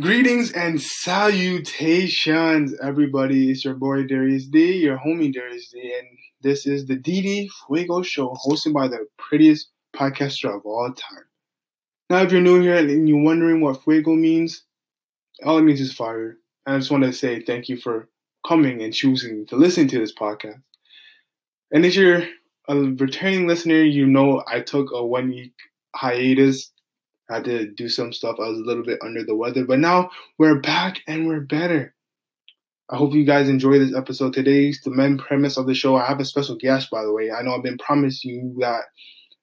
Greetings and salutations, everybody. It's your boy Darius D, your homie Darius D, and this is the DD Fuego Show, hosted by the prettiest podcaster of all time. Now, if you're new here and you're wondering what Fuego means, all it means is fire. I just want to say thank you for coming and choosing to listen to this podcast. And if you're a returning listener, you know I took a one week hiatus. I had to do some stuff. I was a little bit under the weather, but now we're back and we're better. I hope you guys enjoy this episode. Today's the main premise of the show. I have a special guest, by the way. I know I've been promising you that,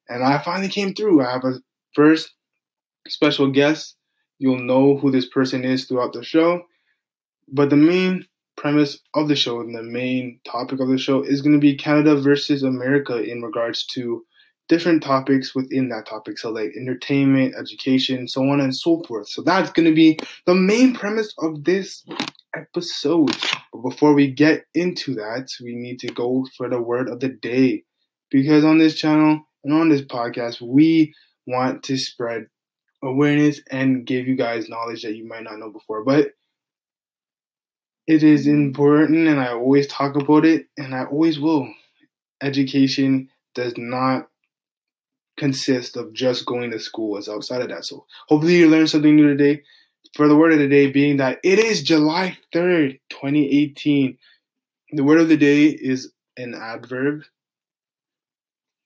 and I finally came through. I have a first special guest. You'll know who this person is throughout the show. But the main premise of the show and the main topic of the show is going to be Canada versus America in regards to different topics within that topic. So, like entertainment, education, so on and so forth. So, that's going to be the main premise of this episode. But before we get into that, we need to go for the word of the day. Because on this channel and on this podcast, we want to spread awareness and give you guys knowledge that you might not know before. But it is important, and I always talk about it, and I always will. Education does not consist of just going to school. It's outside of that. So hopefully you learned something new today. For the word of the day being that it is July 3rd, 2018. The word of the day is an adverb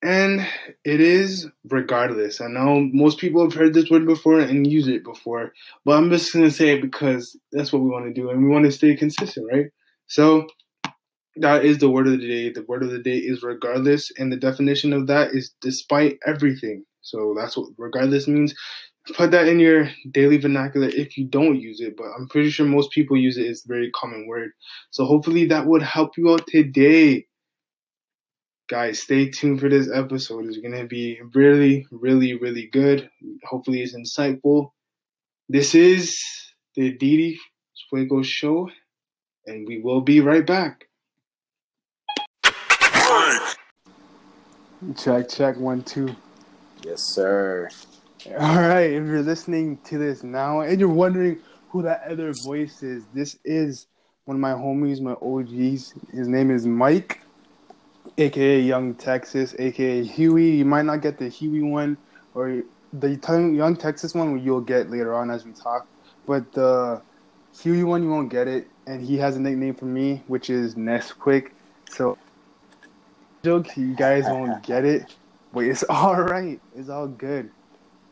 and it is regardless. I know most people have heard this word before and use it before, but I'm just going to say it because that's what we want to do and we want to stay consistent, right? So that is the word of the day. The word of the day is regardless, and the definition of that is despite everything. So that's what regardless means. Put that in your daily vernacular if you don't use it, but I'm pretty sure most people use it. It's a very common word. So hopefully that would help you out today guys, stay tuned for this episode. It's going to be really, really, really good. Hopefully, it's insightful. This is the DD Fuego Show, and we will be right back. Check, check, one, two. Yes, sir. All right, if you're listening to this now and you're wondering who that other voice is, this is one of my homies, my OGs. His name is Mike aka Young Texas, aka Huey. You might not get the Huey one or the Young Texas one you'll get later on as we talk, but the Huey one you won't get it. And he has a nickname for me, which is Nesquik. So joke, you guys won't get it, but it's all right. It's all good.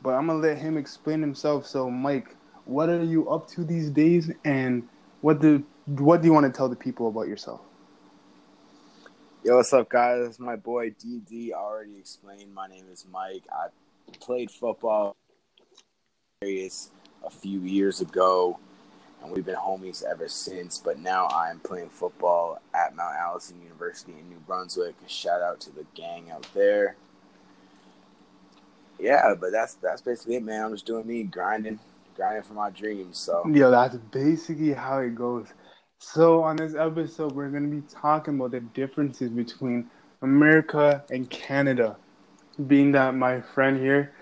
But I'm gonna let him explain himself. So Mike, what are you up to these days, and what do what do you want to tell the people about yourself? Yo, what's up, guys? It's my boy DD. Already explained. My name is Mike. I played football a few years ago, and we've been homies ever since. But now I'm playing football at Mount Allison University in New Brunswick. Shout out to the gang out there. Yeah, but that's that's basically it, man. I'm just doing me, grinding, grinding for my dreams. So yeah, that's basically how it goes. So, on this episode, we're to be talking about the differences between America and Canada. Being that my friend here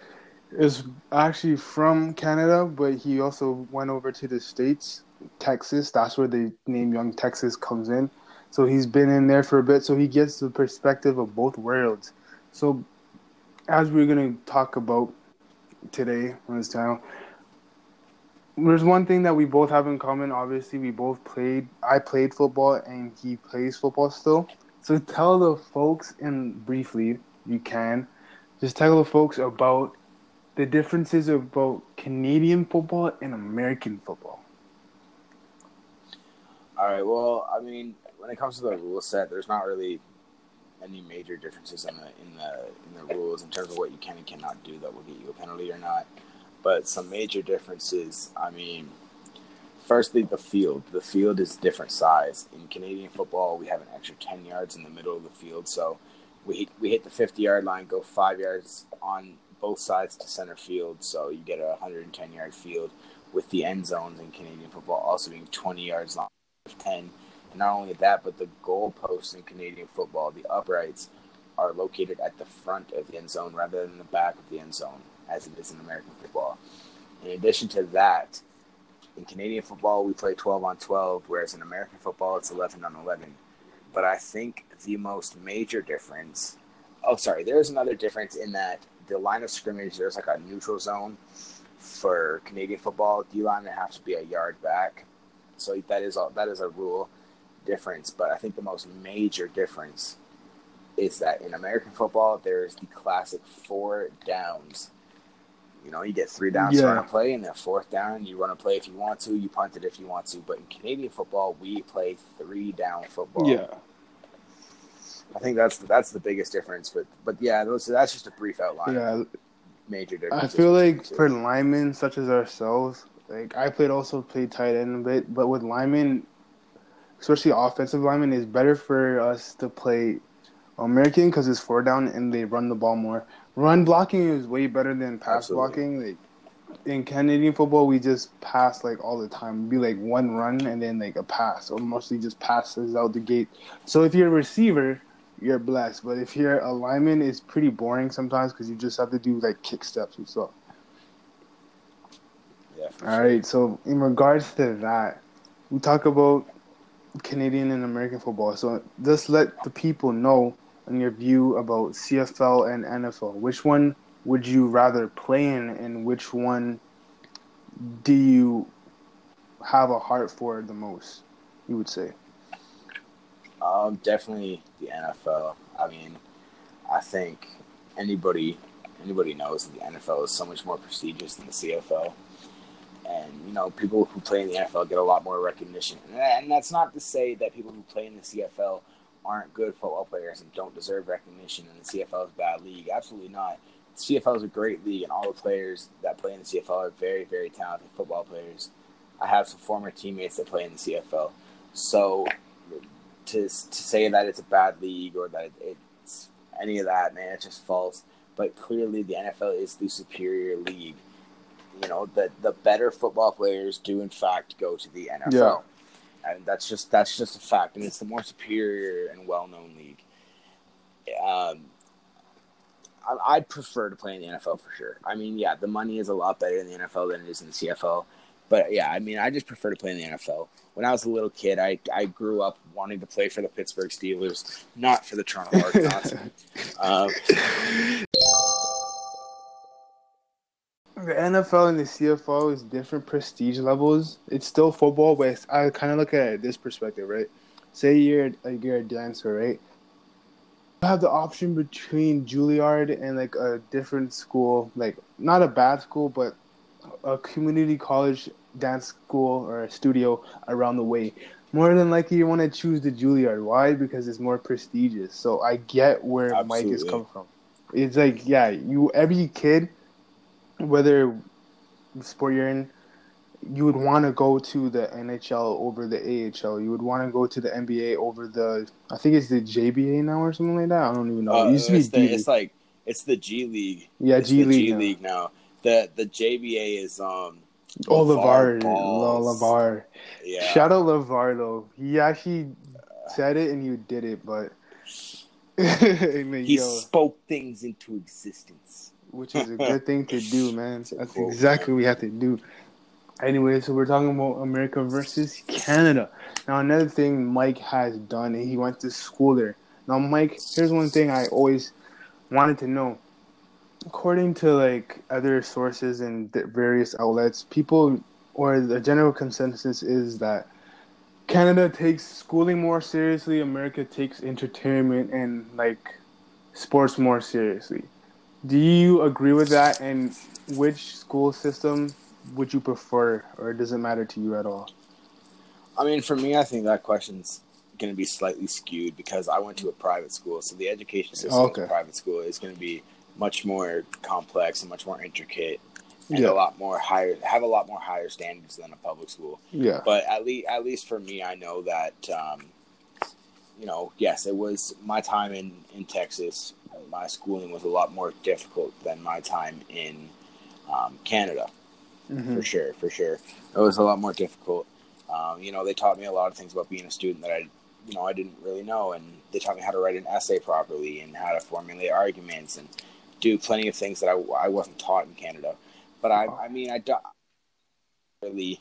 is actually from Canada, but he also went over to the States, Texas. That's where the name Young Texas comes in. So, he's been in there for a bit, so he gets the perspective of both worlds. So, as we're to talk about today on this channel, there's one thing that we both have in common. Obviously, we both played. I played football, and he plays football still. So tell the folks, and briefly, you can, just tell the folks about the differences about Canadian football and American football. All right. Well, I mean, when it comes to the rule set, there's not really any major differences in the in the in the rules in terms of what you can and cannot do that will get you a penalty or not. But some major differences, I mean, firstly, the field. The field is different size. In Canadian football, we have an extra 10 yards in the middle of the field. So we, we hit the 50 yard line, go five yards on both sides to center field. So you get a 110 yard field with the end zones in Canadian football also being 20 yards long, 10. And not only that, but the goalposts in Canadian football, the uprights, are located at the front of the end zone rather than the back of the end zone as it is in American football. In addition to that, in Canadian football, we play 12 on 12, whereas in American football, it's 11 on 11. But I think the most major difference, oh, sorry, there's another difference in that the line of scrimmage, there's like a neutral zone for Canadian football. D line has to be a yard back. So that is a, that is a rule difference. But I think the most major difference is that in American football, there's the classic four downs you know, you get three downs yeah. to run a play, and then fourth down, you run a play if you want to, you punt it if you want to. But in Canadian football, we play three down football. Yeah. I think that's that's the biggest difference. But but yeah, those, that's just a brief outline. Yeah. Major difference. I feel like for linemen such as ourselves, like I played also played tight end a bit, but with linemen, especially offensive linemen, it's better for us to play American because it's four down and they run the ball more run blocking is way better than pass Absolutely. blocking. Like in Canadian football, we just pass like all the time. It'd be like one run and then like a pass, or mostly just passes out the gate. So if you're a receiver, you're blessed. But if you're a lineman, it's pretty boring sometimes because you just have to do like kick steps and stuff. Yeah. All sure. right. So in regards to that, we talk about Canadian and American football. So just let the people know and your view about CFL and NFL. Which one would you rather play in, and which one do you have a heart for the most? You would say. Um, definitely the NFL. I mean, I think anybody anybody knows that the NFL is so much more prestigious than the CFL. And you know, people who play in the NFL get a lot more recognition, and that's not to say that people who play in the CFL aren't good football players and don't deserve recognition and the CFL is a bad league. Absolutely not. The CFL is a great league and all the players that play in the CFL are very, very talented football players. I have some former teammates that play in the CFL. So to, to say that it's a bad league or that it's any of that, man, it's just false. But clearly the NFL is the superior league. You know, the, the better football players do in fact go to the NFL. Yeah and that's just that's just a fact, and it's the more superior and well-known league. Um, I, would prefer to play in the NFL for sure. I mean, yeah, the money is a lot better in the NFL than it is in the CFL, but yeah, I mean, I just prefer to play in the NFL. When I was a little kid, I I grew up wanting to play for the Pittsburgh Steelers, not for the Toronto Argonauts. um, the NFL and the CFL is different prestige levels. It's still football, but I kind of look at it this perspective, right? Say you're a, you're a dancer, right? You have the option between Juilliard and like a different school, like not a bad school, but a community college dance school or a studio around the way. More than likely, you want to choose the Juilliard. Why? Because it's more prestigious. So I get where Absolutely. Mike is coming from. It's like, yeah, you every kid whether sport you're in, you would want to go to the NHL over the AHL. You would want to go to the NBA over the I think it's the JBA now or something like that. I don't even know. Uh, it used to be the, it's like it's the G League. Yeah, it's G League. G League now. The the JBA is um Oh LaVar LaVar. Yeah. Shout out LaVar though. He actually uh, said it and you did it, but he yo. spoke things into existence which is a good thing to do, man. That's exactly what we have to do. Anyway, so we're talking about America versus Canada. Now, another thing Mike has done, and he went to school there. Now, Mike, here's one thing I always wanted to know. According to like other sources and various outlets, people or the general consensus is that Canada takes schooling more seriously, America takes entertainment and like sports more seriously. Do you agree with that? And which school system would you prefer, or does it matter to you at all? I mean, for me, I think that question's going to be slightly skewed because I went to a private school, so the education system okay. in private school is going to be much more complex and much more intricate, and yeah. a lot more higher have a lot more higher standards than a public school. Yeah. But at least at least for me, I know that um, you know, yes, it was my time in in Texas my schooling was a lot more difficult than my time in um, Canada, mm-hmm. for sure, for sure. It was a lot more difficult. Um, you know, they taught me a lot of things about being a student that I, you know, I didn't really know, and they taught me how to write an essay properly and how to formulate arguments and do plenty of things that I, I wasn't taught in Canada. But I, I mean, I don't really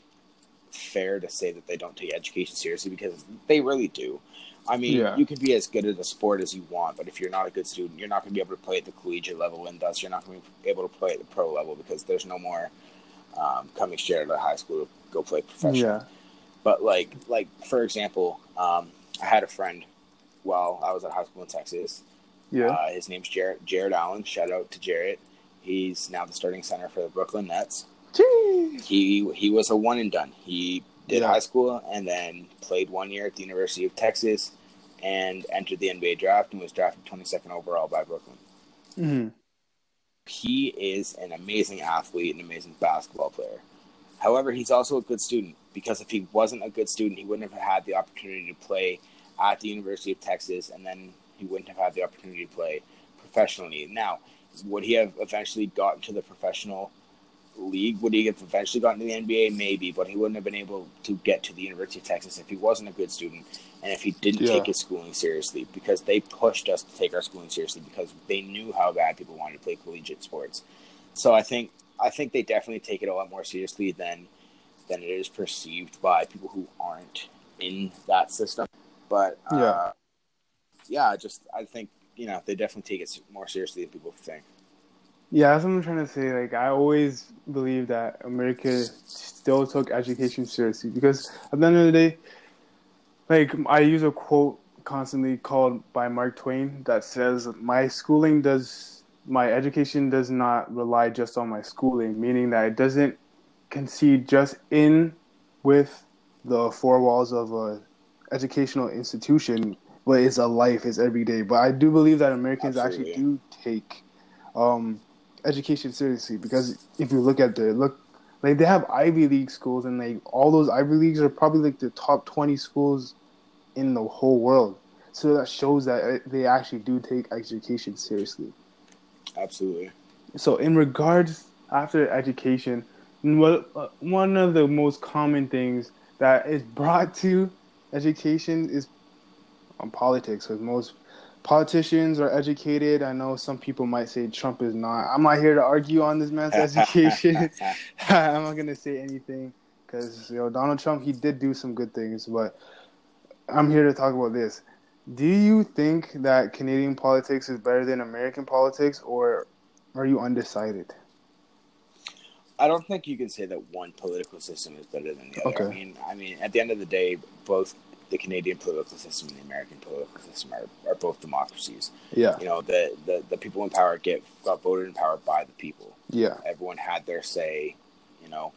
fair to say that they don't take education seriously because they really do. I mean, Yeah. you can be as good at a sport as you want, but if you're not a good student, you're not going to be able to play at the collegiate level, and thus you're not going to be able to play at the pro level because there's no more um, coming straight out of high school to go play professional. Yeah. But like, like for example, um, I had a friend while I was at high school in Texas. Yeah. Uh, his name's Jarrett, Jarrett Allen. Shout out to Jarrett. He's now the starting center for the Brooklyn Nets. Jeez. He he was a one and done. He did Yeah. high school and then played one year at the University of Texas and entered the NBA draft and was drafted 22nd overall by Brooklyn. hmm He is an amazing athlete, an amazing basketball player. However, he's also a good student because if he wasn't a good student, he wouldn't have had the opportunity to play at the University of Texas, and then he wouldn't have had the opportunity to play professionally. Now, would he have eventually gotten to the professional league? Would he have eventually gotten to the NBA? Maybe, but he wouldn't have been able to get to the University of Texas if he wasn't a good student and if he didn't Yeah. take his schooling seriously because they pushed us to take our schooling seriously because they knew how bad people wanted to play collegiate sports. So I think I think they definitely take it a lot more seriously than than it is perceived by people who aren't in that system. But uh, Yeah. Yeah, I just I think you know they definitely take it more seriously than people think. Yeah, that's what I'm trying to say. Like, I always believe that America still took education seriously because at the end of the day, like, I use a quote constantly called by Mark Twain that says, "My schooling does, my education does not rely just on my schooling," meaning that it doesn't concede just in with the four walls of a educational institution, but it's a life, it's every day. But I do believe that Americans actually do take um, education seriously because if you look at the look, like they have Ivy League schools and like all those Ivy Leagues are probably like the top twenty schools in the whole world. So that shows that uh, they actually do take education seriously. Absolutely. So in regards after education, what uh, one of the most common things that is brought to education is on politics. Because most politicians are educated. I know some people might say Trump is not. I'm not here to argue on this man's education. I'm not gonna say anything because you know Donald Trump he did do some good things, but I'm here to talk about this. Do you think that Canadian politics is better than American politics, or are you undecided? I don't think you can say that one political system is better than the other. I mean, I mean, at the end of the day, both the Canadian political system and the American political system are, are both democracies. Yeah, You know, the, the, the people in power get got voted in power by the people. yeah, Everyone had their say. You know,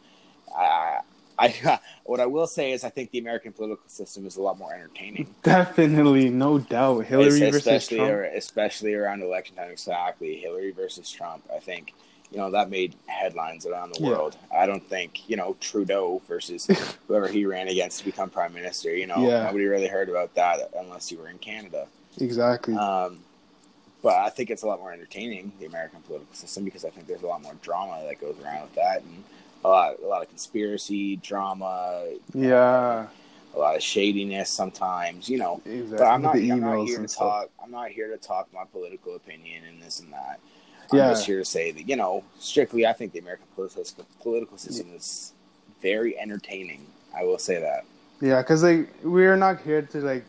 I, I what I will say is I think the American political system is a lot more entertaining. definitely, no doubt. Hillary Es- versus Trump. ar- especially around election time. Exactly, Hillary versus Trump. I think you know that made headlines around the Yeah. world. I don't think you know Trudeau versus whoever he ran against to become prime minister. You know, Yeah. nobody really heard about that unless you were in Canada. Exactly. Um, but I think it's a lot more entertaining the American political system because I think there's a lot more drama that goes around with that and a lot, a lot of conspiracy drama, yeah, a lot of shadiness sometimes. You know, exactly. but I'm not. I'm not here to talk. I'm not here to talk my political opinion and this and that. Yeah. I'm just here to say that you know, strictly, I think the American political political system is very entertaining. I will say that. Yeah, because like we're not here to like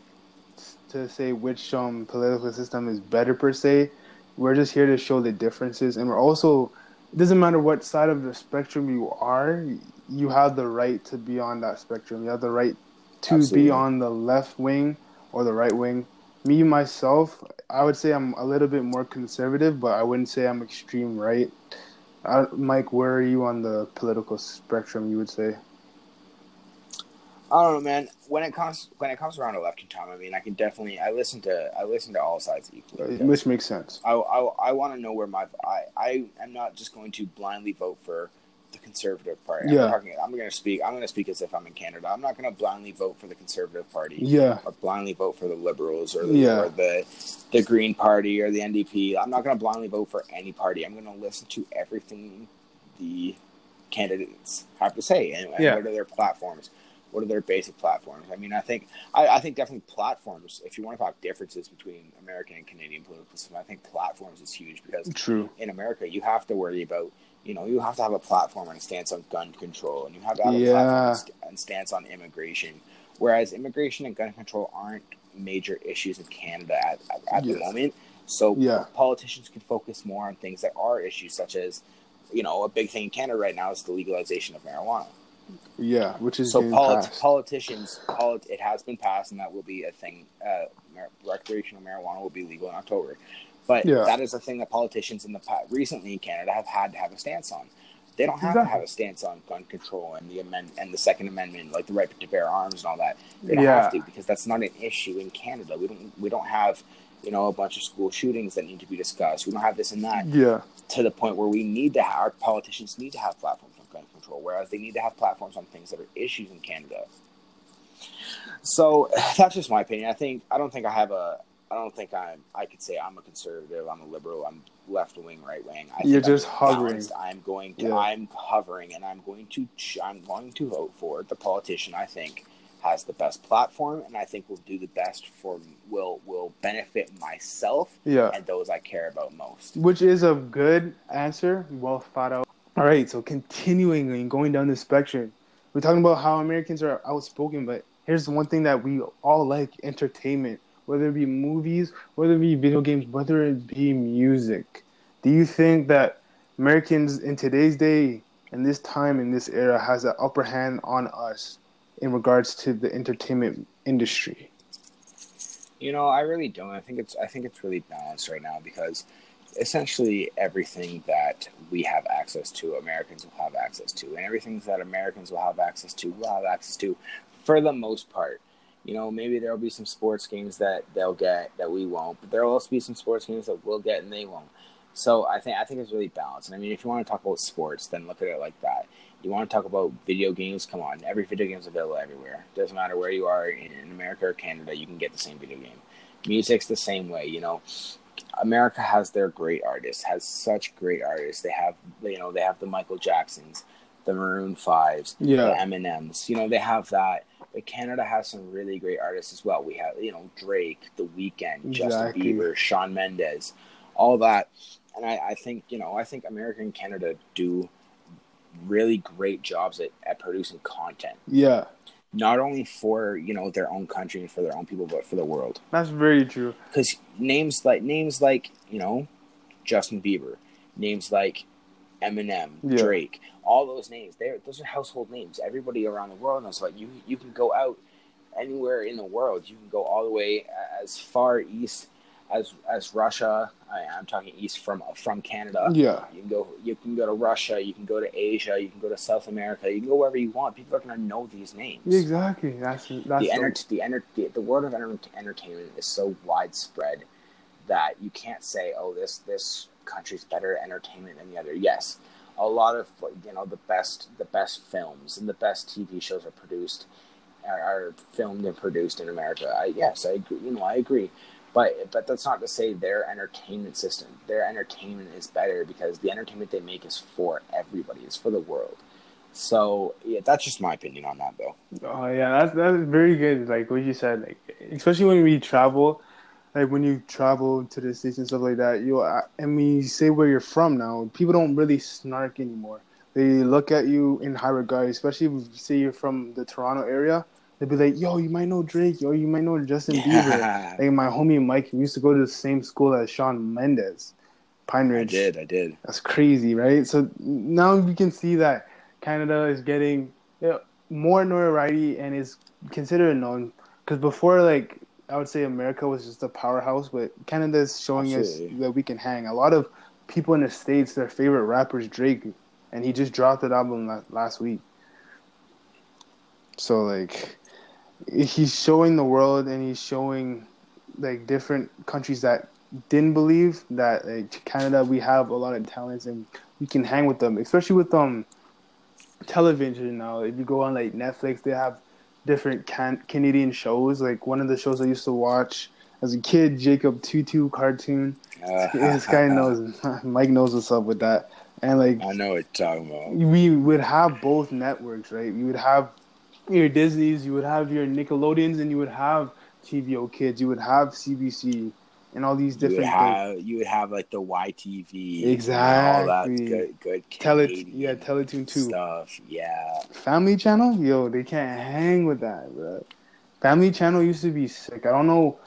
to say which um political system is better per se. We're just here to show the differences, and we're also it doesn't matter what side of the spectrum you are, you have the right to be on that spectrum. You have the right to Absolutely. be on the left wing or the right wing. Me myself, I would say I'm a little bit more conservative, but I wouldn't say I'm extreme right. Uh, Mike, where are you on the political spectrum? You would say. I don't know, man. When it comes when it comes around election time, I mean, I can definitely I listen to I listen to all sides equally. because Which makes sense. I I, I want to know where my I I am not just going to blindly vote for the conservative party. Yeah. I'm talking. I'm going to speak. I'm going to speak as if I'm in Canada. I'm not going to blindly vote for the conservative party. Yeah. or blindly vote for the Liberals or the, Yeah. or the the Green Party or the NDP. I'm not going to blindly vote for any party. I'm going to listen to everything the candidates have to say and, and Yeah. what are their platforms. What are their basic platforms? I mean, I think I, I think definitely platforms. If you want to talk differences between American and Canadian political system, I think platforms is huge because True. in America, you have to worry about you know, you have to have a platform and a stance on gun control, and you have to have a platform and stance on immigration. Whereas immigration and gun control aren't major issues in Canada at, at, at the moment. So Yeah. politicians can focus more on things that are issues, such as, you know, a big thing in Canada right now is the legalization of marijuana. Yeah, which is So polit- politicians, polit- it has been passed, and that will be a thing. Uh, recreational marijuana will be legal in October, but Yeah. that is a thing that politicians in the recently in Canada have had to have a stance on. They don't have to have a stance on gun control and the amend and the Second Amendment, like the right to bear arms and all that. They don't Yeah. have to because that's not an issue in Canada. We don't we don't have you know a bunch of school shootings that need to be discussed. We don't have this and that Yeah, to the point where we need to have our politicians need to have platforms on gun control, whereas they need to have platforms on things that are issues in Canada. So that's just my opinion. I think I don't think I have a I don't think I'm I could say I'm a conservative, I'm a liberal, I'm left wing, right wing. I You're think I'm just hovering. balanced. I'm going to Yeah. I'm hovering and I'm going to I'm going to vote for the politician I think has the best platform and I think will do the best for will will benefit myself yeah. and those I care about most. Which is a good answer, well thought out. All right, so continuing and going down the spectrum, we're talking about how Americans are outspoken, but here's the one thing that we all like entertainment, whether it be movies, whether it be video games, whether it be music. Do you think that Americans in today's day, in this time, in this era, has an upper hand on us in regards to the entertainment industry? You know, I really don't. I think it's I think it's really balanced right now because essentially everything that we have access to, Americans will have access to, and everything that Americans will have access to, will have access to, for the most part. You know, maybe there will be some sports games that they'll get that we won't, but there will also be some sports games that we'll get and they won't. So I think I think it's really balanced. And I mean, if you want to talk about sports, then look at it like that. You want to talk about video games? Come on, every video game is available everywhere. Doesn't matter where you are in America or Canada, you can get the same video game. Music's the same way. You know, America has their great artists, has such great artists. They have, you know, they have the Michael Jacksons, the Maroon Fives, Yeah. the Eminems. You know, they have that. But Canada has some really great artists as well. We have, you know, Drake, The Weeknd, Justin Bieber, Shawn Mendes, all that. And I, I think, you know, I think America and Canada do really great jobs at, at producing content, Yeah, not only for, you know, their own country and for their own people, but for the world that's very true. because names like names like you know Justin Bieber, names like Eminem, Yeah. Drake, all those names. They those are household names. Everybody around the world knows. Like you, you can go out anywhere in the world. You can go all the way as far east as as Russia. I, I'm talking east from from Canada. Yeah, You can go. You can go to Russia. You can go to Asia. You can go to South America. You can go wherever you want. People are going to know these names exactly. That's that's the, so- enter- the, enter- the the world of enter- entertainment is so widespread that you can't say, "Oh, this this country's better entertainment than the other." Yes, a lot of you know the best the best films and the best TV shows are produced are, are filmed and produced in America. I, yes, I agree. You know, I agree. But but that's not to say their entertainment system, their entertainment is better because the entertainment they make is for everybody. It's for the world. So yeah, that's just my opinion on that, though. Oh yeah, that's that's very good. Like what you said, like especially when we travel, like when you travel to the states and stuff like that. You and when you say where you're from now, people don't really snark anymore. They look at you in high regard, especially if you say you're from the Toronto area. They'd be like, "Yo, you might know Drake. Yo, you might know Justin Bieber." Like my homie Mike we used to go to the same school as Shawn Mendes, Pine Ridge. I did, I did. That's crazy, right? So now we can see that Canada is getting you know, more notoriety and is considered known. Because before, like I would say, America was just a powerhouse, but Canada is showing Absolutely. us that we can hang. A lot of people in the states, their favorite rapper is Drake, and he just dropped an album last week. So like, he's showing the world, and he's showing like different countries that didn't believe that like, Canada we have a lot of talents and we can hang with them, especially with um television now. If you go on like Netflix, they have different can- Canadian shows. Like one of the shows I used to watch as a kid, Jacob Two-Two cartoon. Uh, This guy knows, Mike knows what's up with that. And like I know what you're talking about. we would have both networks, right? You would have your Disney's, you would have your Nickelodeons, and you would have TVO Kids, you would have CBC, and all these You different things. have you would have like the YTV, and all Exactly. that good good Tele, yeah, Teletoon too. stuff. Yeah, Family Channel, yo, they can't hang with that, bro. Family Channel used to be sick. I don't know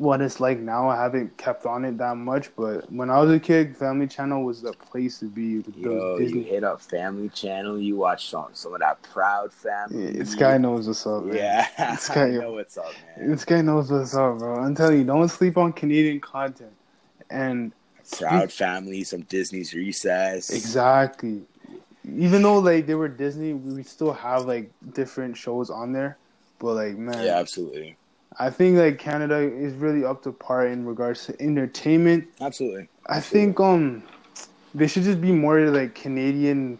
what it's like now. I haven't kept on it that much, but when I was a kid, Family Channel was the place to be. Yo, those you Disney. hit up Family Channel, you watch some some of that Proud Family. Yeah, this guy knows what's up, man. Yeah, This guy- I know what's up, man. This guy knows what's up, bro. I'm telling you, don't sleep on Canadian content. And Proud Family, some Disney's Recess. exactly, even though like they were Disney, we still have like different shows on there. But like, man, Yeah, absolutely, I think like Canada is really up to par in regards to entertainment. absolutely. I think um they should just be more like Canadian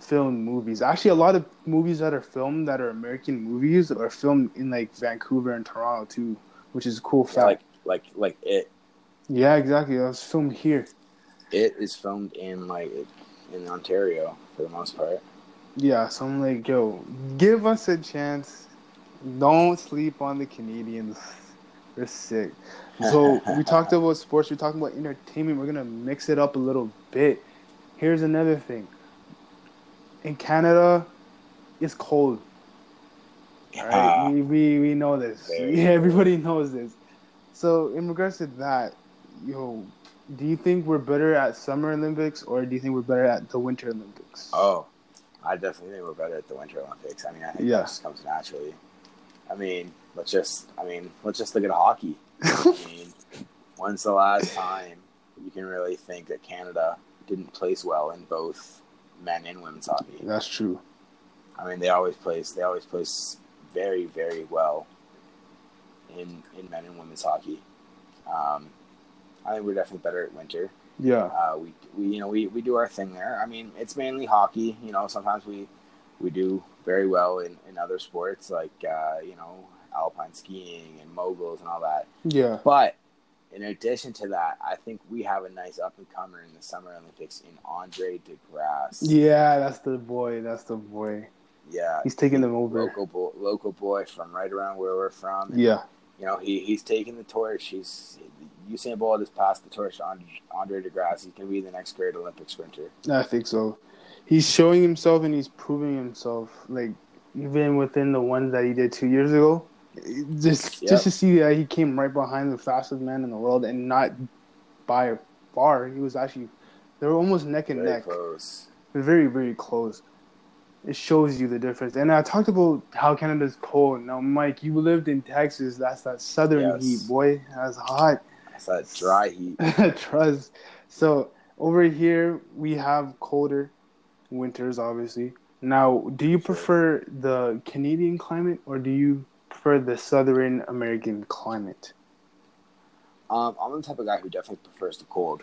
film movies. Actually, a lot of movies that are filmed that are American movies are filmed in like Vancouver and Toronto too, which is a cool Yeah, fact. like like like it Yeah, exactly. That was filmed here. it is filmed in like in Ontario for the most part. Yeah, so I'm like, yo, give us a chance. Don't sleep on the Canadians. They're sick. So we talked about sports. We're talking about entertainment. We're gonna mix it up a little bit. Here's another thing. In Canada, it's cold. All right, ah, we, we we know this. Yeah, everybody knows this. So in regards to that, yo, do you think we're better at Summer Olympics or do you think we're better at the Winter Olympics? Oh, I definitely think we're better at the Winter Olympics. I mean, I think Yeah. just comes naturally. I mean, let's just, I mean, let's just look at hockey. I mean, when's the last time you can really think that Canada didn't place well in both men and women's hockey? That's true. I mean, they always place, they always place very, very well in in men and women's hockey. Um, I think we're definitely better at winter. Yeah. Uh, we, we you know we, we do our thing there. I mean, it's mainly hockey. You know, sometimes we we do very well in, in other sports like uh, you know alpine skiing and moguls and all that. Yeah. But in addition to that, I think we have a nice up and comer in the Summer Olympics in Andre De Grasse. Yeah, that's the boy. That's the boy. Yeah, He's taking them over. local boy, local boy from right around where we're from. And, Yeah. you know he he's taking the torch. He's Usain Bolt has passed the torch to Andre, Andre De Grasse. He can be the next great Olympic sprinter. I think so. He's showing himself and he's proving himself. Like even within the ones that he did two years ago, just Yep. just to see that he came right behind the fastest man in the world and not by far. He was actually they were almost neck and Very neck. close. Very very close. It shows you the difference. And I talked about how Canada's cold. Now, Mike, you lived in Texas. That's that southern Yes. heat, boy. That's hot. That's that dry heat. Trust. So over here we have colder winters, obviously. Now, do you prefer the Canadian climate or do you prefer the Southern American climate? Um, I'm the type of guy who definitely prefers the cold.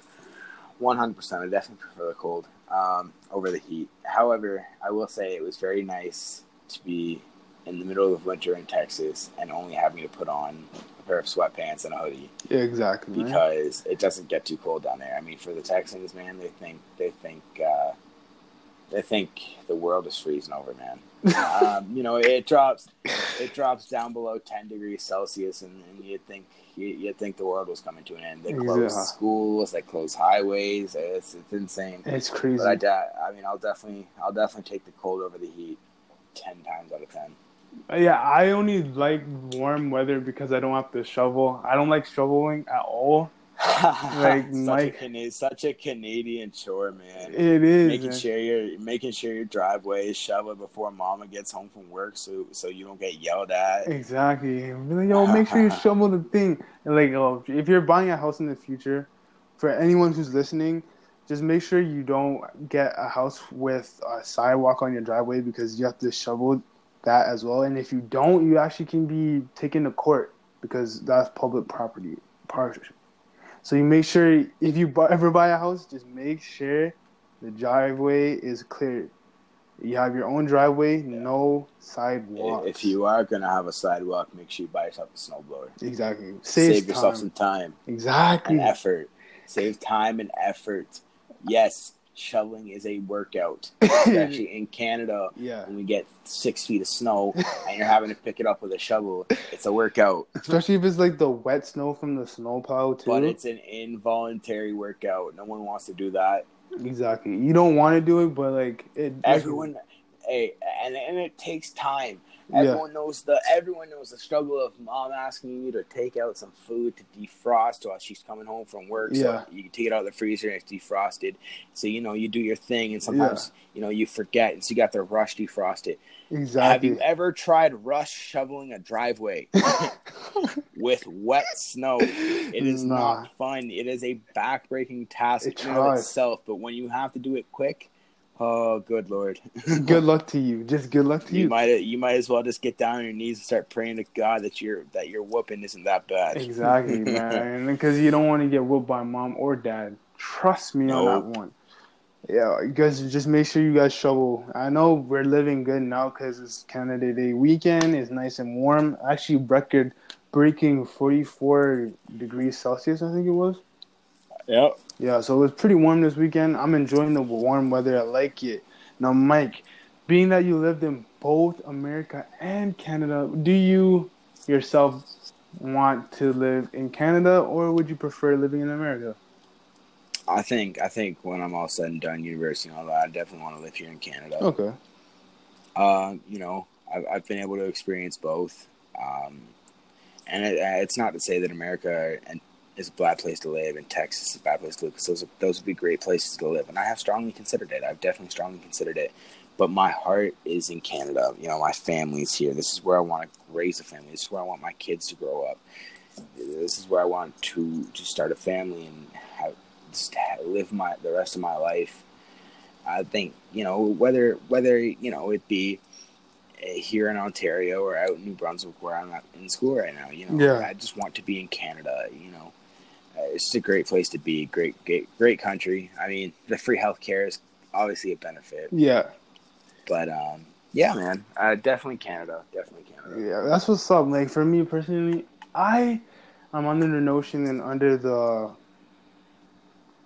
100%. I definitely prefer the cold um, over the heat. However, I will say it was very nice to be in the middle of winter in Texas and only having to put on a pair of sweatpants and a hoodie Yeah, exactly. man. because it doesn't get too cold down there. I mean, for the Texans, man, they think they think uh, they think the world is freezing over, man. um, you know, it drops it drops down below ten degrees Celsius, and, and you'd think you, you'd think the world was coming to an end. They close Yeah. schools, they close highways. It's it's insane. It's crazy. But I, I mean, I'll definitely I'll definitely take the cold over the heat ten times out of ten. Yeah, I only like warm weather because I don't have to shovel. I don't like shoveling at all. Like, such, Mike- a Cana- such a Canadian chore, man. It is. making man. sure your making sure your driveway is shoveled before mama gets home from work, so so you don't get yelled at. Exactly. Really, yo, make sure you shovel the thing. And like, oh, if you're buying a house in the future, for anyone who's listening, just make sure you don't get a house with a sidewalk on your driveway because you have to shovel that as well. And if you don't, you actually can be taken to court because that's public property. So you make sure if you bu- ever buy a house, just make sure the driveway is clear. You have your own driveway, no sidewalk. If you are gonna have a sidewalk, make sure you buy yourself a snowblower. Exactly. Save yourself time. some time Exactly. and effort. Save time and effort. Yes, shoveling is a workout, especially in Canada. Yeah. When we get six feet of snow and you're having to pick it up with a shovel, it's a workout. Especially if it's like the wet snow from the snowplow too. But it's an involuntary workout. No one wants to do that. exactly. You don't want to do it, but like it. Everyone, hey, and and it takes time. Yeah. Everyone knows the everyone knows the struggle of mom asking you to take out some food to defrost while she's coming home from work. Yeah. So you can take it out of the freezer and it's defrosted. So you know you do your thing, and sometimes you know you forget, and so you got the rush defrosted. Have Exactly. Have you ever tried rush shoveling a driveway with wet snow? It is Nah. not fun. It is a backbreaking task It's in and of itself. But when you have to do it quick, oh good lord, good luck to you. Just good luck to you you. might you might as well just get down on your knees and start praying to God that your that your whooping isn't that bad. Exactly, man. Because you don't want to get whooped by mom or dad. Trust me on that one. Yeah, you guys just make sure you guys shovel. I know we're living good now because it's Canada Day weekend. It's nice and warm. Actually, record breaking 44 degrees Celsius, I think it was. Yep. Yeah, so it was pretty warm this weekend. I'm enjoying the warm weather. I like it. Now, Mike, being that you lived in both America and Canada, do you yourself want to live in Canada or would you prefer living in America? I think I think when I'm all said and done, university and all that, I definitely want to live here in Canada. Okay. Um, you know, I've, I've been able to experience both. Um, and it, uh, it's not to say that America and is a bad place to live and Texas is a bad place to live because those those would be great places to live. And I have strongly considered it. I've definitely strongly considered it. But my heart is in Canada. You know, my family's here. This is where I want to raise a family. This is where I want my kids to grow up. This is where I want to to start a family and have just live my the rest of my life. I think you know whether whether you know it be uh, here in Ontario or out in New Brunswick where I'm in school right now. You know, Yeah. I just want to be in Canada. You know, it's just a great place to be. Great, great, great country. I mean, the free healthcare is obviously a benefit, Yeah. but um, yeah, man, uh, definitely Canada. Definitely Canada. Yeah, that's what's up. Like for me personally, I I'm under the notion and under the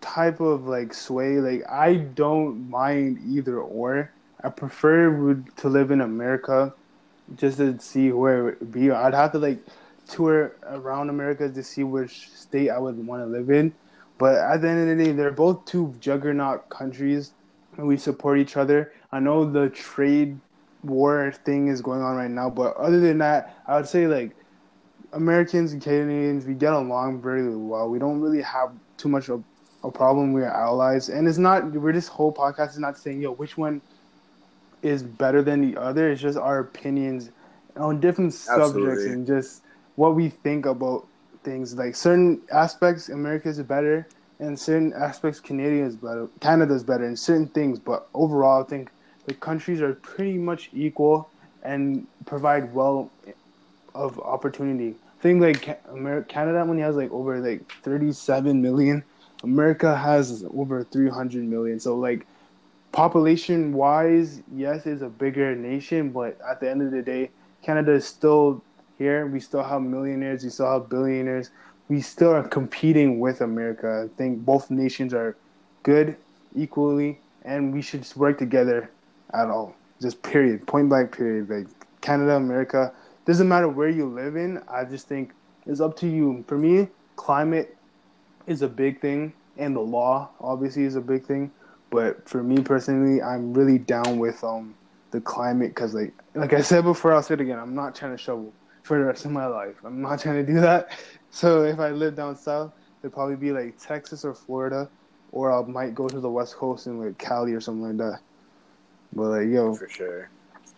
type of like sway. Like I don't mind either or. I prefer to live in America just to see where it would be. I'd have to like tour around America to see which state I would want to live in. But at the end of the day, they're both two juggernaut countries, and we support each other. I know the trade war thing is going on right now, but other than that, I would say like Americans and Canadians, we get along very well. We don't really have too much of a problem. We're allies, and it's not. We're this whole podcast is not saying yo which one is better than the other. It's just our opinions on different subjects Absolutely. and just what we think about things. Like certain aspects, America is better, and certain aspects, Canada is better. Canada is better in certain things, but overall, I think the countries are pretty much equal and provide well of opportunity. I think like Canada only has like over like 37 million. America has over 300 million. So like population wise, yes, it's a bigger nation, but at the end of the day, Canada is still here. We still have millionaires. We still have billionaires. We still are competing with America. I think both nations are good equally, and we should just work together at all. Just period, point blank period. Like Canada, America, doesn't matter where you live in. I just think it's up to you. For me, climate is a big thing, and the law obviously is a big thing. But for me personally, I'm really down with um the climate because like like I said before, I'll say it again. I'm not trying to shovel for the rest of my life. I'm not trying to do that. So if I live down south, it'd probably be like Texas or Florida, or I might go to the West Coast and like Cali or something like that. But like yo, For sure.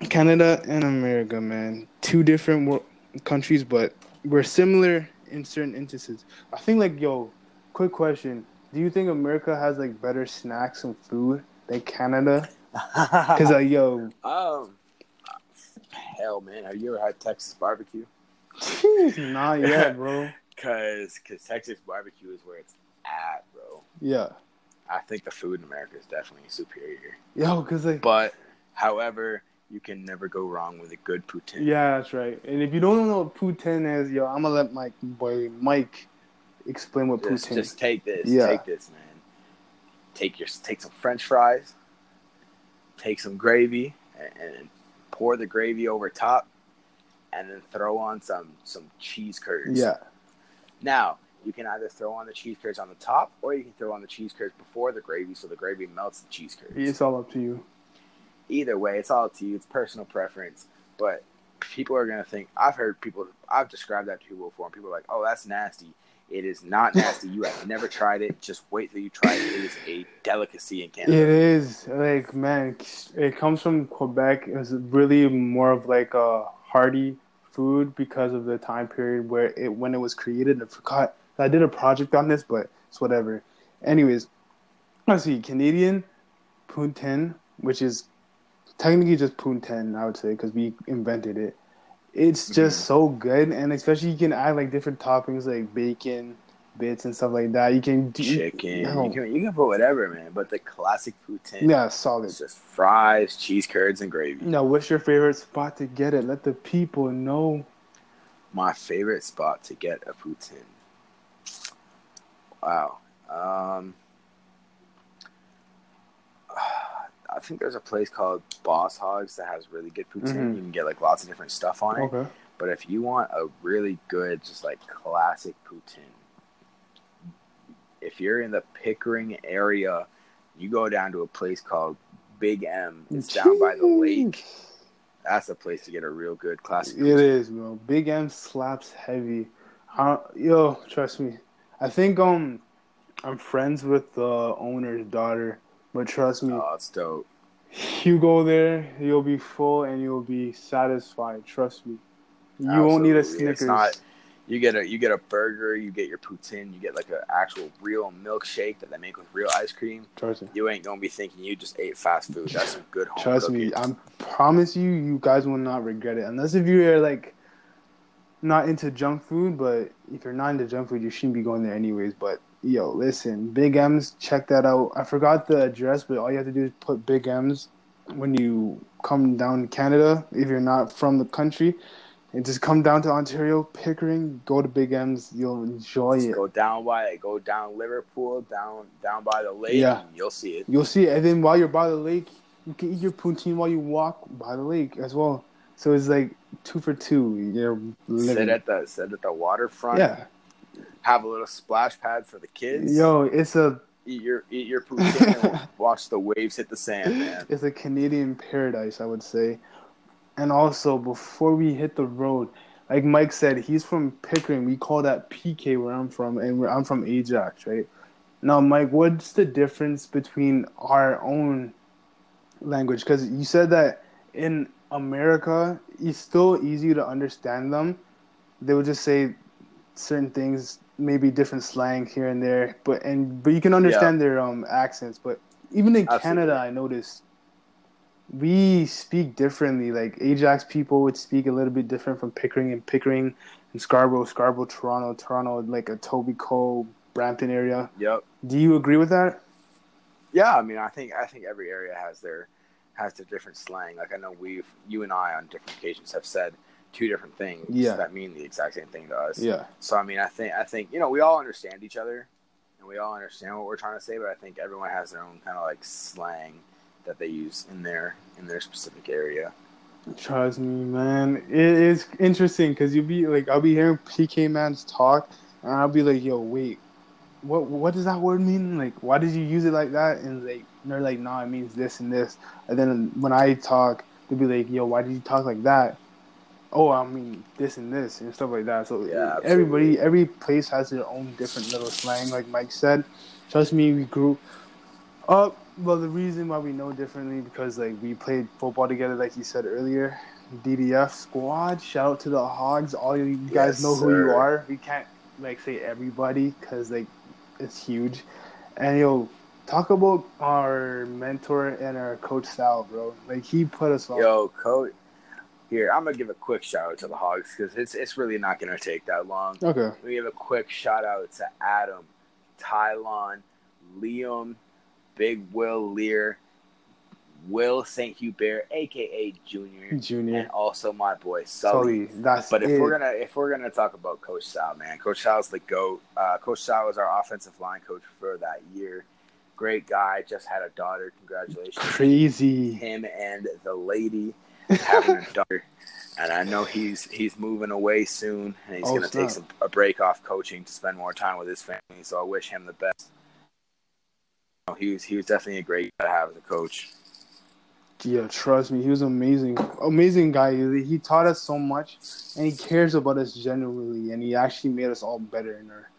Canada and America, man, two different wor- countries, but we're similar in certain instances. I think like yo, quick question: Do you think America has like better snacks and food than Canada? Because like yo, um, hell, man, have you ever had Texas barbecue? not yet, bro. Cause, cause Texas barbecue is where it's at, bro. Yeah, I think the food in America is definitely superior. yo, because like But, however, you can never go wrong with a good poutine. yeah, that's right. And if you don't know what poutine is, yo, I'm gonna let my boy Mike explain what Just, poutine. just take this. Yeah. Take this, man. take your take some French fries, take some gravy, and, and pour the gravy over top, and then throw on some some cheese curds. Yeah. Now you can either throw on the cheese curds on the top, or you can throw on the cheese curds before the gravy, so the gravy melts the cheese curds. It's all up to you. Either way, it's all up to you. It's personal preference, but people are gonna think. I've heard people. I've described that to people before, and people are like, "Oh, that's nasty." It is not nasty. You have never tried it. Just wait till you try it. It is a delicacy in Canada. It is like man, it comes from Quebec. It's really more of like a hearty food because of the time period where it when it was created. I forgot. I did a project on this, but it's whatever. Anyways, let's see. Canadian poutine, which is technically just poutine, I would say, because we invented it. It's just Mhm. so good, and especially you can add like different toppings like bacon bits and stuff like that. You can do Chicken. No. You can you can put whatever, man. But the classic poutine. Yeah, solid. It's just fries, cheese curds, and gravy. Now, what's your favorite spot to get it? Let the people know. My favorite spot to get a poutine. Wow. Um, I think there's a place called Boss Hogs that has really good poutine. Mhm. You can get like lots of different stuff on it. Okay. But if you want a really good, just like classic poutine, if you're in the Pickering area, you go down to a place called Big M. It's down by the lake. That's a place to get a real good classic. Poutine. It is, bro. Big M slaps heavy. I, yo, trust me. I think um, I'm friends with the owner's daughter, but trust me, Oh, it's dope. you go there, you'll be full and you'll be satisfied. Trust me. You won't need a Snickers. not- You get a you get a burger, you get your poutine, you get like an actual real milkshake that they make with real ice cream. Trust me. You ain't gonna be thinking you just ate fast food. That's some good home Trust me. I promise you, you guys will not regret it. Unless if you're like not into junk food, but if you're not into junk food, you shouldn't be going there anyways. But yo, listen, Big M's, check that out. I forgot the address, but all you have to do is put Big M's when you come down to Canada. If you're not from the country, and just come down to Ontario, Pickering, go to Big M's. You'll enjoy Just it. go down by go down Liverpool, down down by the lake, Yeah. and you'll see it. You'll see it. And then while you're by the lake, you can eat your poutine while you walk by the lake as well. So it's like two for two. You're living. Sit at the sit at the waterfront. yeah. Have a little splash pad for the kids. Yo, it's a Eat your eat your poutine and watch the waves hit the sand, man. it's a Canadian paradise, I would say. And also, before we hit the road, like Mike said, he's from Pickering. We call that PK where I'm from, and where I'm from Ajax, right? Now, Mike, what's the difference between our own language? Because you said that in America, it's still easy to understand them. They would just say certain things, maybe different slang here and there, but and but you can understand their um accents. But even in Absolutely. Canada, I noticed we speak differently. Like Ajax people would speak a little bit different from Pickering and Pickering and Scarborough, Scarborough, Toronto, Toronto, like Etobicoke, Brampton area. Yep. Do you agree with that? Yeah, I mean, I think I think every area has their has their different slang. Like I know we've you and I on different occasions have said two different things Yeah. that mean the exact same thing to us. Yeah. So I mean, I think I think you know we all understand each other, and we all understand what we're trying to say. But I think everyone has their own kind of like slang that they use in their in their specific area. Trust me, man. It is interesting because you'll be like, I'll be hearing PK Man's talk, and I'll be like, yo, wait, what what does that word mean? Like, why did you use it like that? And like, and they're like, nah, it means this and this. And then when I talk, they'll be like, yo, why did you talk like that? Oh, I mean this and this and stuff like that. So Yeah, everybody, every place has their own different little slang, like Mike said. Trust me, we grew up. Well, the reason why we know differently because like we played football together, like you said earlier. DDF squad. Shout out to the Hogs. All you guys Yes, know who you are. We can't like say everybody because like it's huge. And yo, talk about our mentor and our coach Sal, bro. Like he put us on. Yo, coach. Here, I'm gonna give a quick shout out to the Hogs because it's it's really not gonna take that long. Okay. We give a quick shout out to Adam, Tylon, Liam, Big Will Lear, Will St. Hubert, aka Junior, Junior. and also my boy Sully. Sully. That's But if it. we're gonna if we're gonna talk about Coach Sal, man, Coach Sal's the goat. Uh, Coach Sal was our offensive line coach for that year. great guy. Just had a daughter. Congratulations, Crazy. him and the lady having a daughter. And I know he's he's moving away soon, and he's Oh, going to take some, a break off coaching to spend more time with his family. So I wish him the best. Oh, he was he was definitely a great guy to have as a coach. Yeah, trust me, he was amazing, amazing guy. He he taught us so much, and he cares about us genuinely, and he actually made us all better in our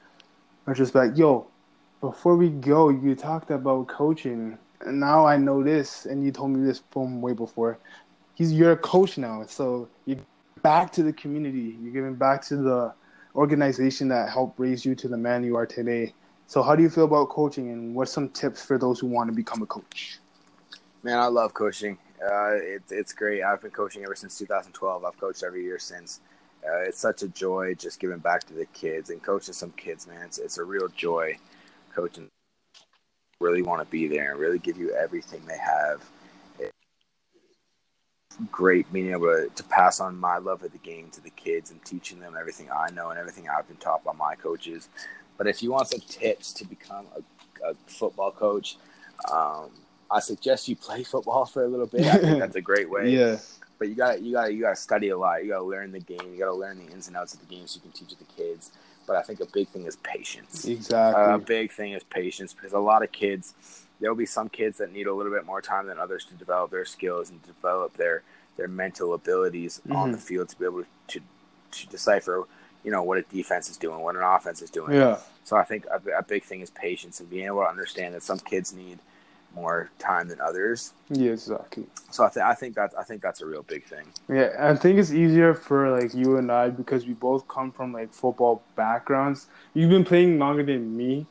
retrospect. Yo, before we go, you talked about coaching, and now I know this, and you told me this from way before. He's you're a coach now, so you're back to the community. You're giving back to the organization that helped raise you to the man you are today. So, how do you feel about coaching, and what's some tips for those who want to become a coach? Man, I love coaching. Uh, it, it's great. I've been coaching ever since 2012. I've coached every year since. Uh, it's such a joy just giving back to the kids and coaching some kids, man. It's, it's a real joy coaching. Really want to be there and really give you everything they have. Great being able to, to pass on my love of the game to the kids and teaching them everything I know and everything I've been taught by my coaches. But if you want some tips to become a, a football coach, um, I suggest you play football for a little bit. I think that's a great way. Yeah. But you got you got you got to study a lot. You got to learn the game. You got to learn the ins and outs of the game so you can teach it to the kids. But I think a big thing is patience. Exactly. A big thing is patience because a lot of kids, there will be some kids that need a little bit more time than others to develop their skills and develop their their mental abilities on Mhm. the field to be able to to decipher, you know, what a defense is doing, what an offense is doing. yeah. So I think a, a big thing is patience and being able to understand that some kids need more time than others. Yeah, exactly. So I think I think that's I think that's a real big thing. Yeah, I think it's easier for like you and I because we both come from like football backgrounds. You've been playing longer than me.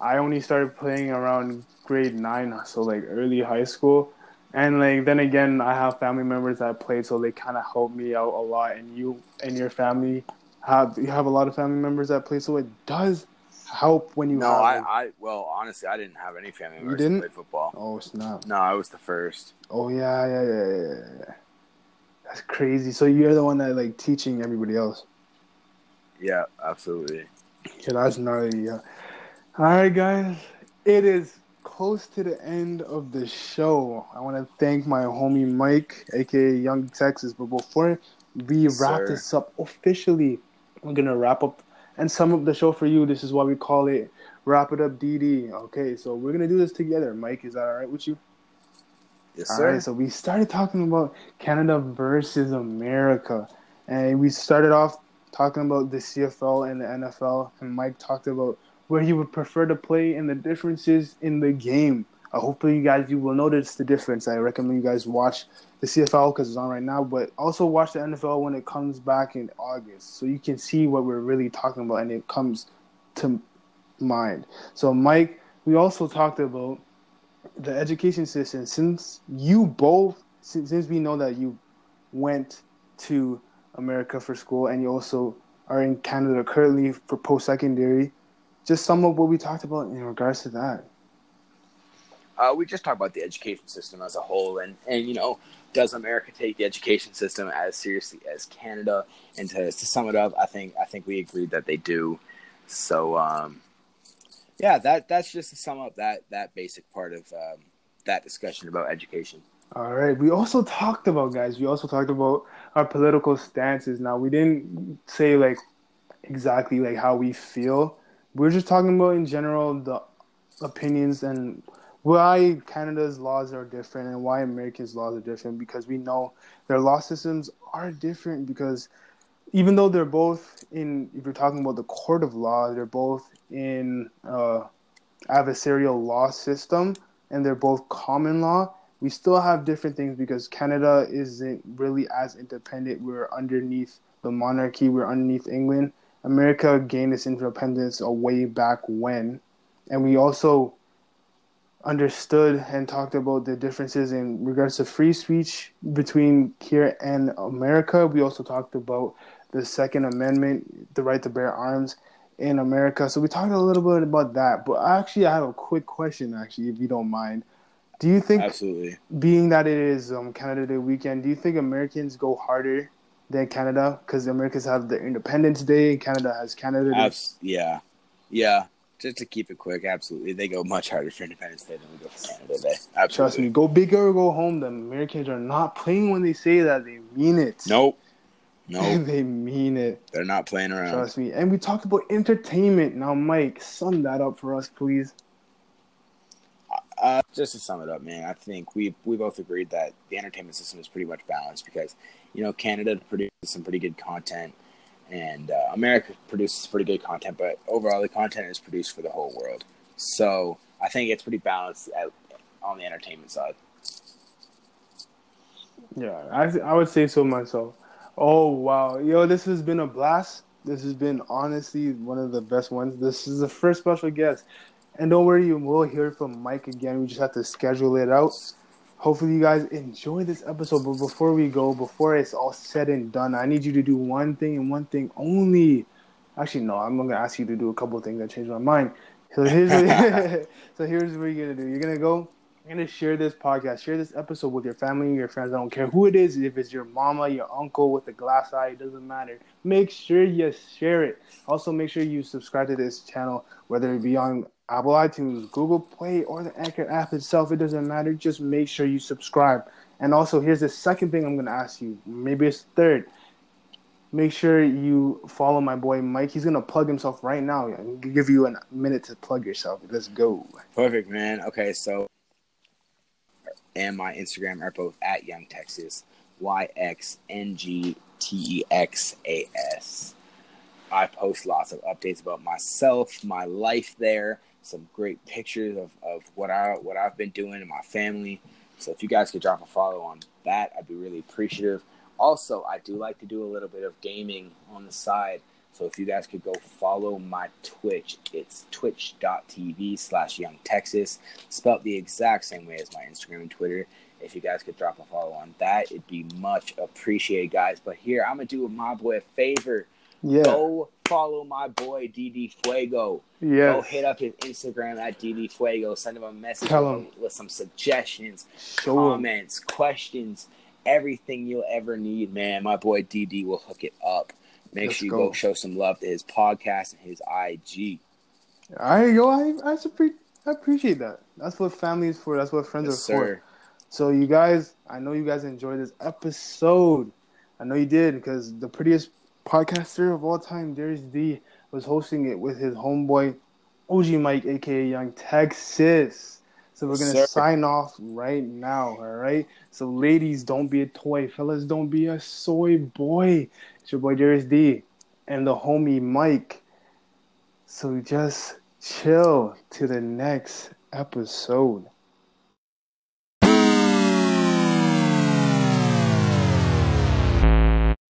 I only started playing around grade nine, so like early high school. And like then again, I have family members that play, so they kind of help me out a lot. And you and your family have you have a lot of family members that play, so it does help when you No, have. I, like- I well honestly I didn't have any family members didn't? play football. oh snap! No, I was the first. Oh yeah, yeah, yeah, yeah, yeah, yeah. That's crazy. So you're the one that like teaching everybody else. Yeah, absolutely. Yeah, that's gnarly. Yeah. All right, guys. It is close to the end of the show. I want to thank my homie Mike, aka Young Texas. But before we wrap sir. this up officially, we're gonna wrap up and sum up the show for you. This is why we call it "Wrap It Up, DD." Okay, so we're gonna do this together. Mike, is that all right with you? Yes, All sir. right, so we started talking about Canada versus America, and we started off talking about the CFL and the NFL, and Mike talked about where he would prefer to play and the differences in the game. Uh, hopefully, you guys you will notice the difference. I recommend you guys watch the CFL because it's on right now, but also watch the NFL when it comes back in August, so you can see what we're really talking about, and it comes to mind. So, Mike, we also talked about the education system since you both since, since we know that you went to america for school and you also are in canada currently for post-secondary just sum up what we talked about in regards to that Uh, we just talked about the education system as a whole, and and you know, does America take the education system as seriously as Canada? And to, to sum it up, I think I think we agreed that they do. So, um, yeah, that that's just to sum up that that basic part of um, that discussion about education. all right we also talked about guys we also talked about our political stances now we didn't say like exactly like how we feel we're just talking about in general the opinions and why Canada's laws are different and why Americans' laws are different because we know their law systems are different because even though they're both in if you're talking about the court of law they're both in uh, adversarial law system and they're both common law we still have different things because Canada isn't really as independent. We're underneath the monarchy. We're underneath England. America gained its independence a way back when. And we also understood and talked about the differences in regards to free speech between here and America. We also talked about the Second Amendment, the right to bear arms in America. So we talked a little bit about that. But actually, I have a quick question, actually, if you don't mind. Do you think, Absolutely. being that it is um, Canada Day weekend, do you think Americans go harder than Canada? Because the Americans have the Independence Day and Canada has Canada Day. Abs- yeah, yeah. Just to keep it quick, absolutely, they go much harder for Independence Day than we go for Canada Day. Absolutely. Trust me, go big or go home. The Americans are not playing when they say that. They mean it. Nope. Nope. they mean it. They're not playing around. Trust me. And we talked about entertainment. Now, Mike, sum that up for us, please. Uh, just to sum it up, man, I think we we both agreed that the entertainment system is pretty much balanced because you know Canada produces some pretty good content, and uh, America produces pretty good content, but overall the content is produced for the whole world. So I think it's pretty balanced at, on the entertainment side. Yeah, I I would say so myself. Oh wow, yo, this has been a blast. This has been honestly one of the best ones. This is the first special guest, and don't worry, you will hear from Mike again. We just have to schedule it out. Hopefully, you guys enjoy this episode. But before we go, before it's all said and done, I need you to do one thing and one thing only. Actually, no, I'm gonna ask you to do a couple of things that changed my mind. So here's what, so here's what you're gonna do. You're gonna go you're gonna share this podcast, share this episode with your family, your friends. I don't care who it is. If it's your mama, your uncle with the glass eye, it doesn't matter. Make sure you share it. Also, make sure you subscribe to this channel, whether it be on Apple iTunes, Google Play, or the Anchor app itself. It doesn't matter. Just make sure you subscribe. And also, here's the second thing I'm gonna ask you. Maybe it's third. Make sure you follow my boy Mike. He's gonna plug himself right now. I'll give you a minute to plug yourself. Let's go. Perfect, man. Okay, so and my Instagram are both at Young Texas, Y X N G T E X A S. I post lots of updates about myself, my life there, some great pictures of, of what I what I've been doing and my family. So if you guys could drop a follow on that, I'd be really appreciative. Also, I do like to do a little bit of gaming on the side. So if you guys could go follow my Twitch, it's twitch.tv slash young Texas, spelled the exact same way as my Instagram and Twitter. If you guys could drop a follow on that, it'd be much appreciated, guys. But here, I'm going to do my boy a favor. Yeah. Go follow my boy DD Fuego. Yeah. Go hit up his Instagram at DD Fuego. Send him a message him. with some suggestions, Show him. comments, questions, everything you'll ever need, man. My boy DD will hook it up. Make Let's sure you go. go show some love to his podcast and his IG. I yo, I I, I appreciate that. That's what family is for. That's what friends Yes, are for. sir. So you guys, I know you guys enjoyed this episode. I know you did because the prettiest podcaster of all time, Darius D, was hosting it with his homeboy OG Mike, aka Young Texas. So we're gonna sir. sign off right now. All right. So ladies, don't be a toy. Fellas, don't be a soy boy. It's your boy Darius D and the homie Mike. So just chill to the next episode.